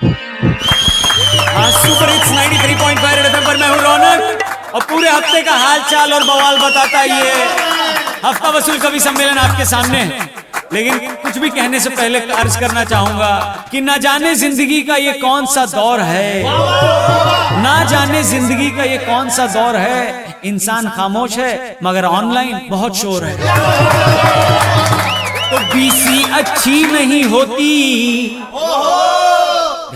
हाँ super hits 93.5 red FM पर मैं हूँ रौनक। और पूरे हफ़्ते का हाल चाल और बवाल बताता ये। हफ़्ता वसूल कवि सम्मेलन आपके सामने। है लेकिन कुछ भी कहने से पहले अर्ज़ करना चाहूँगा कि ना जाने ज़िंदगी का ये कौन सा दौर है। ना जाने ज़िंदगी का ये कौन सा दौर है। इंसान खामोश है, मगर ऑनलाइन बहुत शोर है। तो बीसी अच्छी नहीं होती।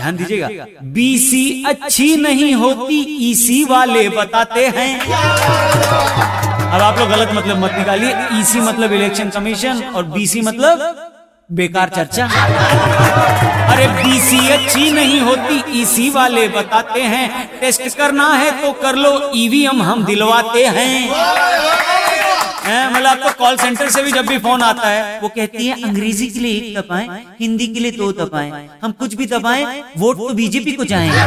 ध्यान दीजिएगा। बीसी अच्छी नहीं होती ईसी वाले बताते हैं। अब आप लोग गलत मतलब मत निकालिए। ईसी मतलब इलेक्शन कमीशन और बीसी मतलब बेकार चर्चा। अरे बीसी अच्छी नहीं होती ईसी वाले बताते हैं। टेस्ट करना है तो कर लो ईवीएम हम दिलवाते हैं हैं, मतलब आपको कॉल सेंटर से भी जब भी फ़ोन आता है वो कहती है अंग्रेज़ी के लिए एक दबाएँ हिंदी के लिए दो दबाएँ हम कुछ भी दबाएँ वोट तो बीजेपी को जाएँगे।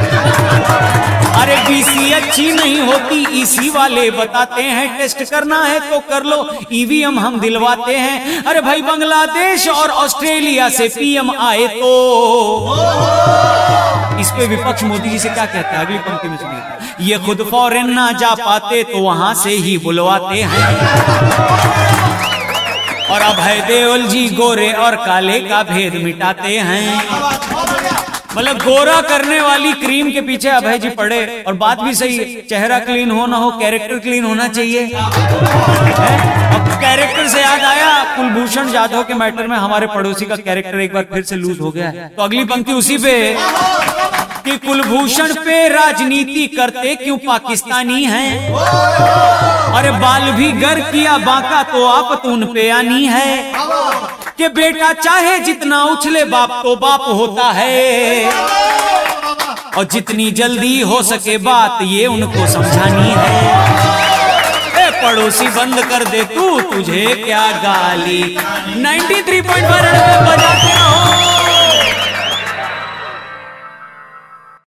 अरे बीसी अच्छी नहीं होती इसी वाले बताते हैं टेस्ट करना है तो कर लो ईवीएम हम दिलवाते हैं। अरे भाई बांग्लादेश और ऑस्ट्रेलिया से पीएम आए तो। इस पे विपक्ष मोदी जी से क्या कहता है? अगली पंक्ति में सुनिए ये खुद फॉरेन ना जा पाते तो वहाँ से ही बुलवाते हैं। और अभय देओल जी, गोरे और काले का भेद मिटाते हैं। मतलब गोरा करने वाली क्रीम के पीछे अभय जी पड़े और बात भी सही है, चेहरा क्लीन हो ना हो, कैरेक्टर क्लीन होना चाहिए। अब कैरेक्टर से याद आया, कुलभूषण जाधव के मैटर में हमारे पड़ोसी का कैरेक्टर एक बार फिर से लूज हो गया है। तो अगली पंक्ति उसी पे कि कुलभूषण पे राजनीति करते क्यों पाकिस्तानी हैं? अरे बाल भी गर किया बांका तो आप तून पे आनी है। कि बेटा चाहे जितना उछले बाप तो बाप होता है। और जितनी जल्दी हो सके बात ये उनको समझानी है। ए, पड़ोसी बंद कर दे तू, तुझे क्या गाली? 93.5 बजा